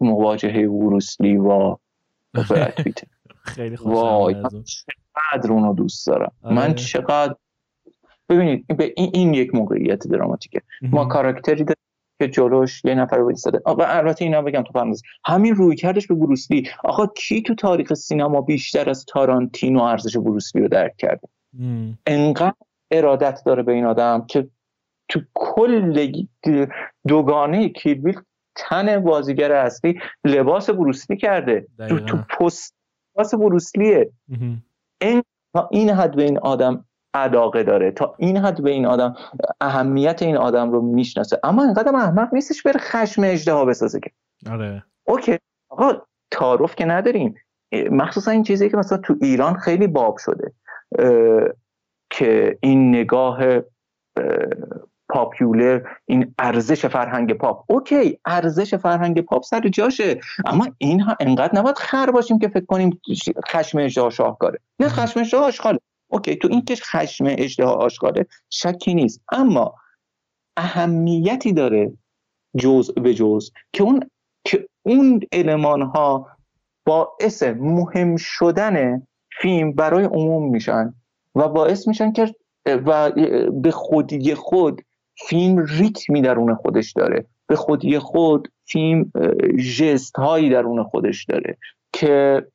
مواجهه بروسلی و پیت خیلی وای من چقدر اونو دوست دارم. من آره. چقدر ببینید به این, این یک موقعیت دراماتیکه. ما کاراکتری داریم که جلوش یه نفر وایساده و البته اینا بگم تو پرانتز. همین روی کردش به بروسلی آقا کی تو تاریخ سینما بیشتر از تارانتینو ارزش بروسلی رو درک کرده. انقدر ارادت داره به این آدم که تو کل دوگانه کیلبیل تن بازیگر اصلی لباس بروسلی کرده. تو, دقیقاً. تو پست لباس بروسلیه. این تا این حد به این آدم علاقه داره. تا این حد به این آدم اهمیت این آدم رو می‌شناسه. اما اینقدر احمق نیستش بره خشم اجدها بسازه که. آره. اوکی. آقا تعارف که نداریم. مخصوصا این چیزی که مثلا تو ایران خیلی باب شده. که این نگاه اه، popular این ارزش فرهنگ پاپ. okay ارزش فرهنگ پاپ سر جاشه. اما این ها انقدر نباید خر باشیم که فکر کنیم خشم اژدها شاهکاره. نه خشم اژدها آشغاله. okay تو این که خشم اژدها آشغاله شکی نیست. اما اهمیتی داره جزء به جزء که اون که اون المان ها باعث مهم شدن فیلم برای عموم میشن و باعث میشن که و به خودی خود فیلم ریتمی درون خودش داره. به خودی خود فیلم ژست هایی درون خودش داره که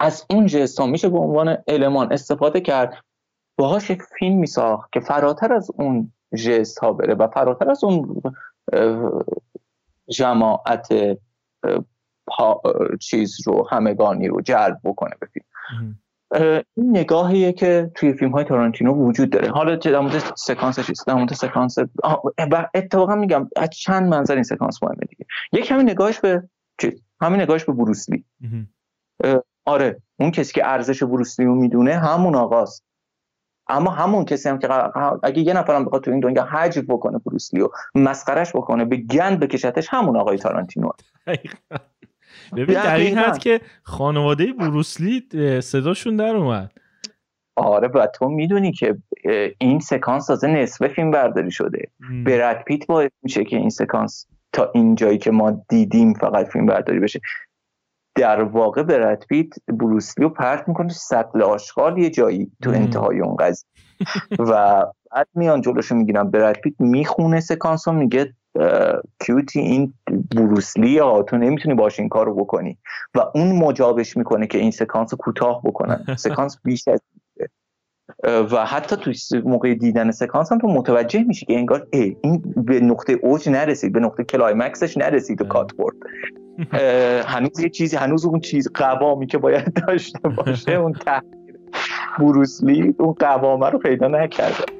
از اون ژست ها میشه به عنوان المان استفاده کرد. باهاش یک فیلم میساخت که فراتر از اون ژست ها بره و فراتر از اون جماعت چیز رو همگانی رو جلب بکنه به فیلم. این نگاهیه که توی فیلم های تارانتینو وجود داره. حالا چه در مورد سکانس چیست در مورد سکانس و اتفاقا میگم از چند منظر این سکانس مهمه دیگه. یک همین نگاهش به چیز همین نگاهش به بروسلی. آره اون کسی که ارزش بروسلی رو می‌دونه همون آقاست. اما همون کسی هم که اگه یه نفرم بخواد تو این دنیا حجب بکنه بروسلی و مسخرش بکنه به گند بکشتش همون آقای تارانتینو. ببین در این. حد که خانواده بروسلی صداشون در اومد آره و تو می‌دونی که این سکانس تازه نصف فیلم برداری شده. برد پیت باعث میشه که این سکانس تا این جایی که ما دیدیم فقط فیلم برداری بشه در واقع برد پیت بروسلی رو پرت می‌کنه سطل آشغال یه جایی تو. انتهای اون قضیه و بعد میان جلوشو می‌گیرن. برد پیت می‌خونه سکانس رو میگه کیوتی این بروسلی ها تو نمی‌تونی باش این کار رو بکنی. و اون مجابش می‌کنه که این سکانس کوتاه بکنن. سکانس بیش از و حتی تو موقع دیدن سکانس هم تو متوجه میشی که انگار ای این به نقطه اوج نرسید به نقطه کلایمکسش نرسید و. کات برد هنوز یه چیزی هنوز اون چیز قوامی که باید داشته باشه اون تحقیر بروسلی اون قوامه رو پیدا نکرده.